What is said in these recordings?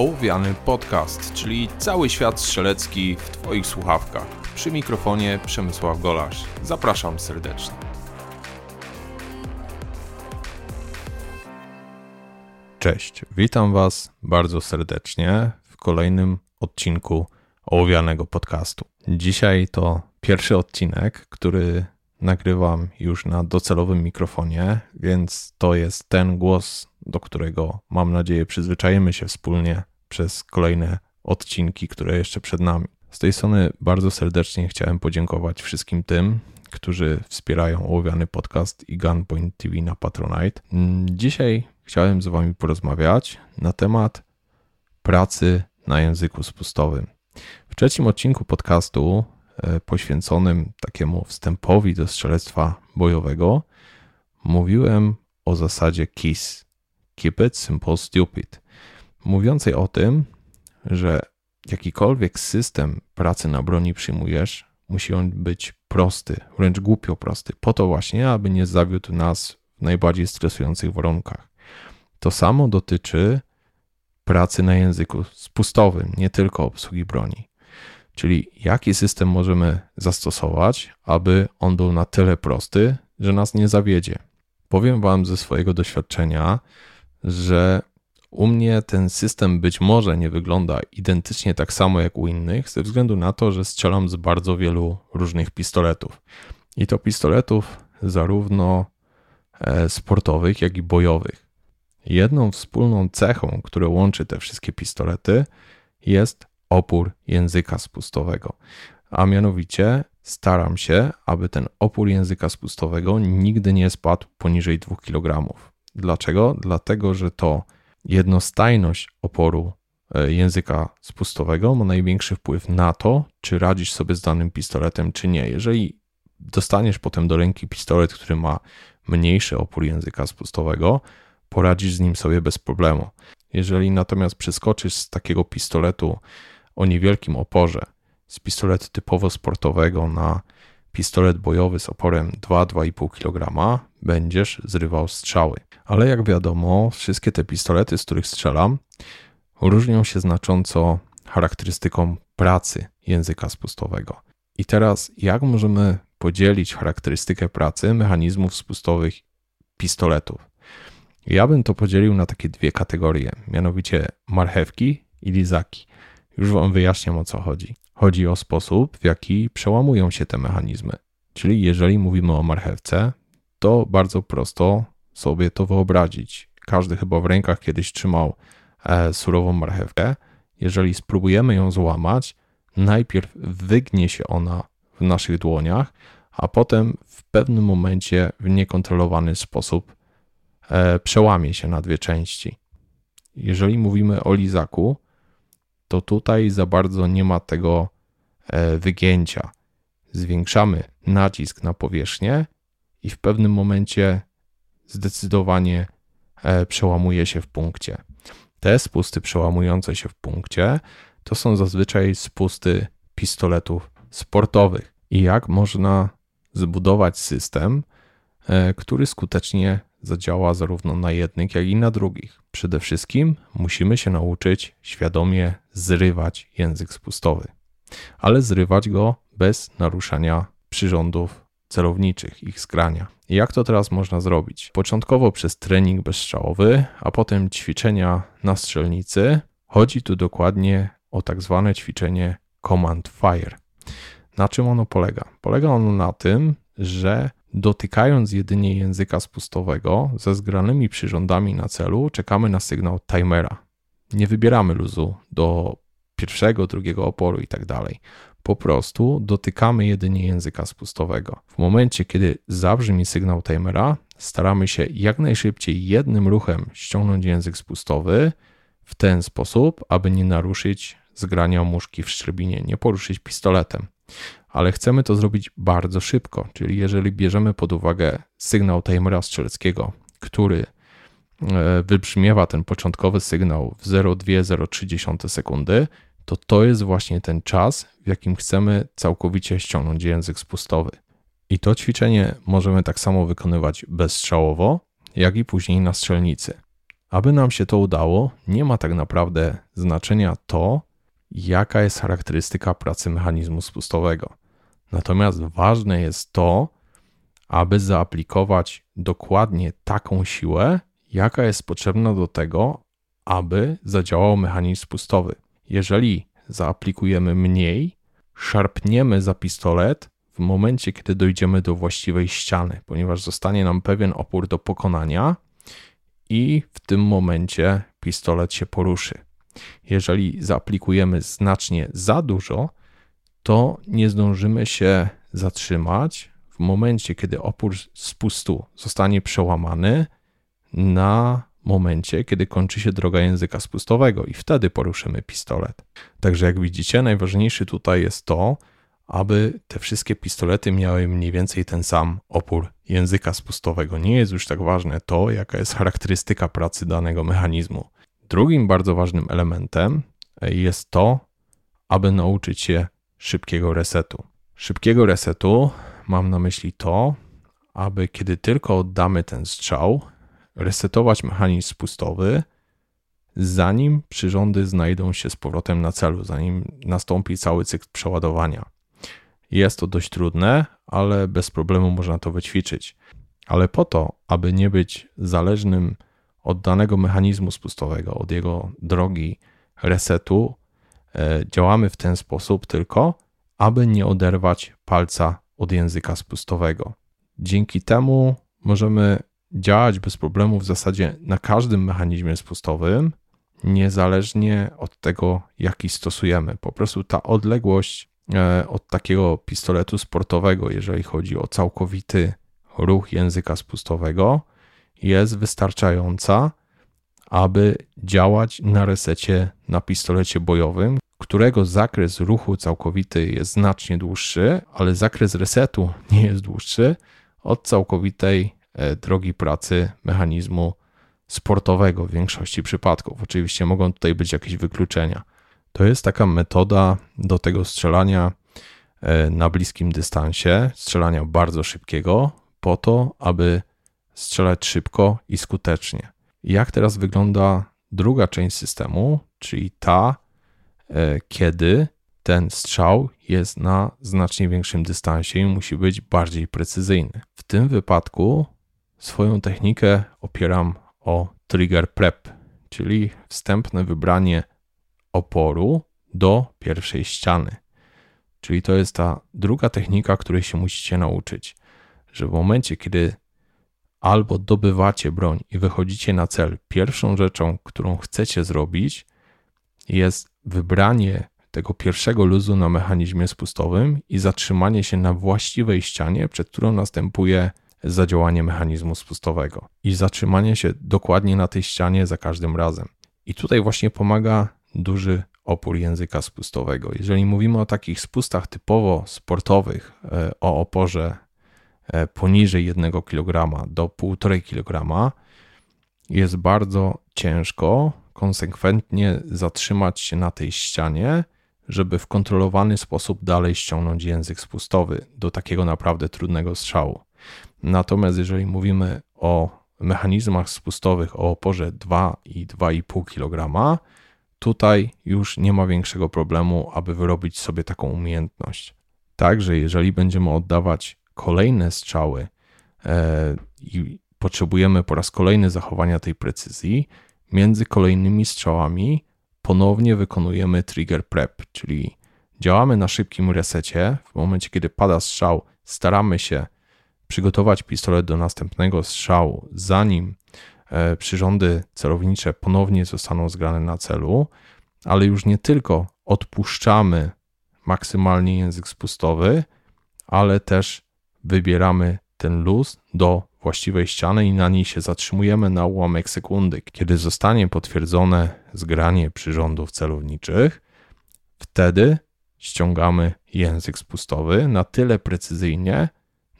Ołowiany Podcast, czyli cały świat strzelecki w Twoich słuchawkach. Przy mikrofonie Przemysław Golasz. Zapraszam serdecznie. Cześć, witam Was bardzo serdecznie w kolejnym odcinku Ołowianego Podcastu. Dzisiaj to pierwszy odcinek, który nagrywam już na docelowym mikrofonie, więc to jest ten głos, do którego mam nadzieję przyzwyczajemy się wspólnie przez kolejne odcinki, które jeszcze przed nami. Z tej strony bardzo serdecznie chciałem podziękować wszystkim tym, którzy wspierają ołowiany podcast i Gunpoint TV na Patronite. Dzisiaj chciałem z Wami porozmawiać na temat pracy na języku spustowym. W trzecim odcinku podcastu E, poświęconym takiemu wstępowi do strzelectwa bojowego, mówiłem o zasadzie KISS Keep it simple, stupid mówiącej o tym, że jakikolwiek system pracy na broni przyjmujesz, musi on być prosty, wręcz głupio prosty, po to właśnie, aby nie zawiódł nas w najbardziej stresujących warunkach. To samo dotyczy pracy na języku spustowym, nie tylko obsługi broni. Czyli jaki system możemy zastosować, aby on był na tyle prosty, że nas nie zawiedzie. Powiem Wam ze swojego doświadczenia, że u mnie ten system być może nie wygląda identycznie tak samo jak u innych, ze względu na to, że strzelam z bardzo wielu różnych pistoletów. I to pistoletów zarówno e, sportowych, jak i bojowych. Jedną wspólną cechą, która łączy te wszystkie pistolety, jest opór języka spustowego. A mianowicie staram się, aby ten opór języka spustowego nigdy nie spadł poniżej 2 kg. Dlaczego? Dlatego, że to jednostajność oporu e, języka spustowego ma największy wpływ na to, czy radzisz sobie z danym pistoletem, czy nie. Jeżeli dostaniesz potem do ręki pistolet, który ma mniejszy opór języka spustowego, poradzisz z nim sobie bez problemu. Jeżeli natomiast przeskoczysz z takiego pistoletu o niewielkim oporze z pistoletu typowo sportowego na pistolet bojowy z oporem 2-2,5 kg, będziesz zrywał strzały. Ale jak wiadomo, wszystkie te pistolety, z których strzelam, różnią się znacząco charakterystyką pracy języka spustowego. I teraz, jak możemy podzielić charakterystykę pracy mechanizmów spustowych pistoletów? Ja bym to podzielił na takie dwie kategorie, mianowicie marchewki i lizaki. Już Wam wyjaśniam o co chodzi. Chodzi o sposób, w jaki przełamują się te mechanizmy. Czyli jeżeli mówimy o marchewce, to bardzo prosto sobie to wyobrazić. Każdy chyba w rękach kiedyś trzymał e, surową marchewkę. Jeżeli spróbujemy ją złamać, najpierw wygnie się ona w naszych dłoniach, a potem w pewnym momencie w niekontrolowany sposób e, przełamie się na dwie części. Jeżeli mówimy o lizaku, to tutaj za bardzo nie ma tego e, wygięcia. Zwiększamy nacisk na powierzchnię i w pewnym momencie zdecydowanie e, przełamuje się w punkcie. Te spusty przełamujące się w punkcie to są zazwyczaj spusty pistoletów sportowych. I jak można zbudować system, e, który skutecznie zadziała zarówno na jednych, jak i na drugich. Przede wszystkim musimy się nauczyć świadomie zrywać język spustowy, ale zrywać go bez naruszania przyrządów celowniczych, ich skrania. Jak to teraz można zrobić? Początkowo przez trening bezstrzałowy, a potem ćwiczenia na strzelnicy. Chodzi tu dokładnie o tak zwane ćwiczenie Command Fire. Na czym ono polega? Polega ono na tym, że Dotykając jedynie języka spustowego ze zgranymi przyrządami na celu, czekamy na sygnał timera. Nie wybieramy luzu do pierwszego, drugiego oporu i tak dalej. Po prostu dotykamy jedynie języka spustowego. W momencie, kiedy zabrzmi sygnał timera, staramy się jak najszybciej jednym ruchem ściągnąć język spustowy w ten sposób, aby nie naruszyć zgrania muszki w szczerbinie, nie poruszyć pistoletem ale chcemy to zrobić bardzo szybko. Czyli jeżeli bierzemy pod uwagę sygnał timera strzeleckiego, który e, wybrzmiewa ten początkowy sygnał w 0,2-0,3 sekundy, to to jest właśnie ten czas, w jakim chcemy całkowicie ściągnąć język spustowy. I to ćwiczenie możemy tak samo wykonywać bezstrzałowo, jak i później na strzelnicy. aby nam się to udało, nie ma tak naprawdę znaczenia to, jaka jest charakterystyka pracy mechanizmu spustowego. Natomiast ważne jest to, aby zaaplikować dokładnie taką siłę, jaka jest potrzebna do tego, aby zadziałał mechanizm spustowy. Jeżeli zaaplikujemy mniej, szarpniemy za pistolet w momencie, kiedy dojdziemy do właściwej ściany, ponieważ zostanie nam pewien opór do pokonania i w tym momencie pistolet się poruszy. Jeżeli zaaplikujemy znacznie za dużo, to nie zdążymy się zatrzymać w momencie, kiedy opór spustu zostanie przełamany na momencie, kiedy kończy się droga języka spustowego i wtedy poruszymy pistolet. Także jak widzicie, najważniejszy tutaj jest to, aby te wszystkie pistolety miały mniej więcej ten sam opór języka spustowego. Nie jest już tak ważne to, jaka jest charakterystyka pracy danego mechanizmu. Drugim bardzo ważnym elementem jest to, aby nauczyć się szybkiego resetu. Szybkiego resetu mam na myśli to, aby kiedy tylko oddamy ten strzał, resetować mechanizm spustowy, zanim przyrządy znajdą się z powrotem na celu, zanim nastąpi cały cykl przeładowania. Jest to dość trudne, ale bez problemu można to wyćwiczyć. Ale po to, aby nie być zależnym od danego mechanizmu spustowego, od jego drogi resetu, działamy w ten sposób tylko, aby nie oderwać palca od języka spustowego. Dzięki temu możemy działać bez problemu w zasadzie na każdym mechanizmie spustowym, niezależnie od tego, jaki stosujemy. Po prostu ta odległość e, od takiego pistoletu sportowego, jeżeli chodzi o całkowity ruch języka spustowego, jest wystarczająca, aby działać na resecie na pistolecie bojowym, którego zakres ruchu całkowity jest znacznie dłuższy, ale zakres resetu nie jest dłuższy od całkowitej e, drogi pracy mechanizmu sportowego w większości przypadków. Oczywiście mogą tutaj być jakieś wykluczenia. To jest taka metoda do tego strzelania e, na bliskim dystansie, strzelania bardzo szybkiego, po to, aby strzelać szybko i skutecznie. Jak teraz wygląda druga część systemu, czyli ta, e, kiedy ten strzał jest na znacznie większym dystansie i musi być bardziej precyzyjny. W tym wypadku swoją technikę opieram o trigger prep, czyli wstępne wybranie oporu do pierwszej ściany. Czyli to jest ta druga technika, której się musicie nauczyć, że w momencie, kiedy albo dobywacie broń i wychodzicie na cel, pierwszą rzeczą, którą chcecie zrobić, jest wybranie tego pierwszego luzu na mechanizmie spustowym i zatrzymanie się na właściwej ścianie, przed którą następuje zadziałanie mechanizmu spustowego. I zatrzymanie się dokładnie na tej ścianie za każdym razem. I tutaj właśnie pomaga duży opór języka spustowego. Jeżeli mówimy o takich spustach typowo sportowych, e, o oporze poniżej 1 kg do 1,5 kg, jest bardzo ciężko konsekwentnie zatrzymać się na tej ścianie, żeby w kontrolowany sposób dalej ściągnąć język spustowy do takiego naprawdę trudnego strzału. Natomiast jeżeli mówimy o mechanizmach spustowych o oporze 2 i 2,5 kg, tutaj już nie ma większego problemu, aby wyrobić sobie taką umiejętność. Także jeżeli będziemy oddawać kolejne strzały e, i potrzebujemy po raz kolejny zachowania tej precyzji, między kolejnymi strzałami ponownie wykonujemy trigger prep, czyli działamy na szybkim resecie. W momencie, kiedy pada strzał, staramy się przygotować pistolet do następnego strzału, zanim e, przyrządy celownicze ponownie zostaną zgrane na celu, ale już nie tylko odpuszczamy maksymalnie język spustowy, ale też wybieramy ten luz do właściwej ściany i na niej się zatrzymujemy na ułamek sekundy. Kiedy zostanie potwierdzone zgranie przyrządów celowniczych, wtedy ściągamy język spustowy na tyle precyzyjnie,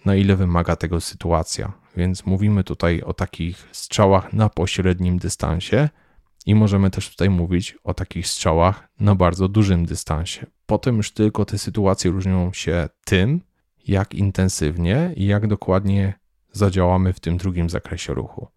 na ile wymaga tego sytuacja. Więc mówimy tutaj o takich strzałach na pośrednim dystansie i możemy też tutaj mówić o takich strzałach na bardzo dużym dystansie. Potem już tylko te sytuacje różnią się tym, jak intensywnie i jak dokładnie zadziałamy w tym drugim zakresie ruchu.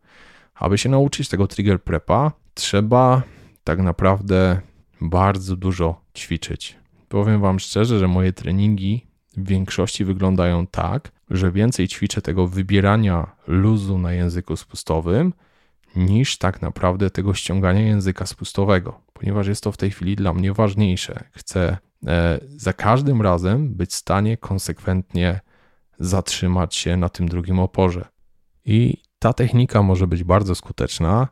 Aby się nauczyć tego trigger prepa, trzeba tak naprawdę bardzo dużo ćwiczyć. Powiem Wam szczerze, że moje treningi w większości wyglądają tak, że więcej ćwiczę tego wybierania luzu na języku spustowym, niż tak naprawdę tego ściągania języka spustowego, ponieważ jest to w tej chwili dla mnie ważniejsze. Chcę e, za każdym razem być w stanie konsekwentnie zatrzymać się na tym drugim oporze. I ta technika może być bardzo skuteczna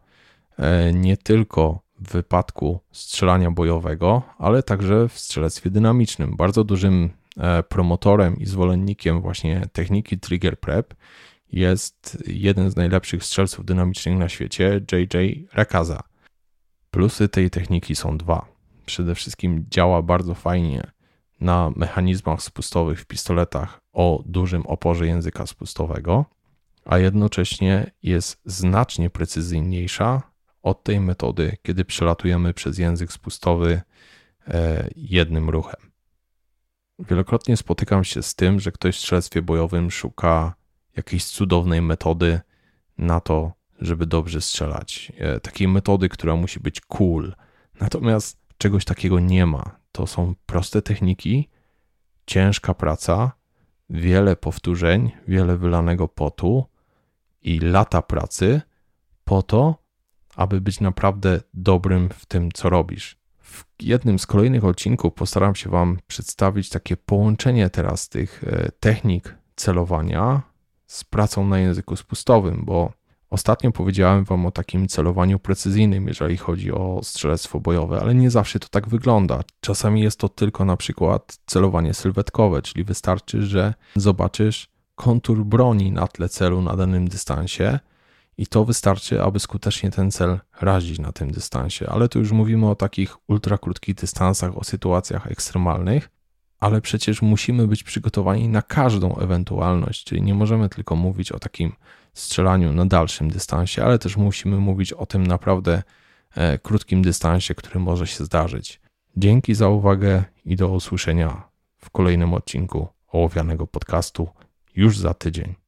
e, nie tylko w wypadku strzelania bojowego, ale także w strzelectwie dynamicznym. Bardzo dużym e, promotorem i zwolennikiem właśnie techniki trigger prep jest jeden z najlepszych strzelców dynamicznych na świecie, JJ Rakaza. Plusy tej techniki są dwa. Przede wszystkim działa bardzo fajnie na mechanizmach spustowych w pistoletach o dużym oporze języka spustowego, a jednocześnie jest znacznie precyzyjniejsza od tej metody, kiedy przelatujemy przez język spustowy e, jednym ruchem. Wielokrotnie spotykam się z tym, że ktoś w strzelectwie bojowym szuka jakiejś cudownej metody na to, żeby dobrze strzelać. E, takiej metody, która musi być cool. Natomiast czegoś takiego nie ma. To są proste techniki, ciężka praca, wiele powtórzeń, wiele wylanego potu i lata pracy po to, aby być naprawdę dobrym w tym, co robisz. W jednym z kolejnych odcinków postaram się Wam przedstawić takie połączenie teraz tych e, technik celowania z pracą na języku spustowym, bo ostatnio powiedziałem Wam o takim celowaniu precyzyjnym, jeżeli chodzi o strzelectwo bojowe, ale nie zawsze to tak wygląda. Czasami jest to tylko na przykład celowanie sylwetkowe, czyli wystarczy, że zobaczysz kontur broni na tle celu na danym dystansie i to wystarczy, aby skutecznie ten cel razić na tym dystansie. Ale tu już mówimy o takich ultrakrótkich dystansach, o sytuacjach ekstremalnych, ale przecież musimy być przygotowani na każdą ewentualność, czyli nie możemy tylko mówić o takim strzelaniu na dalszym dystansie, ale też musimy mówić o tym naprawdę e, krótkim dystansie, który może się zdarzyć. Dzięki za uwagę i do usłyszenia w kolejnym odcinku ołowianego podcastu już za tydzień.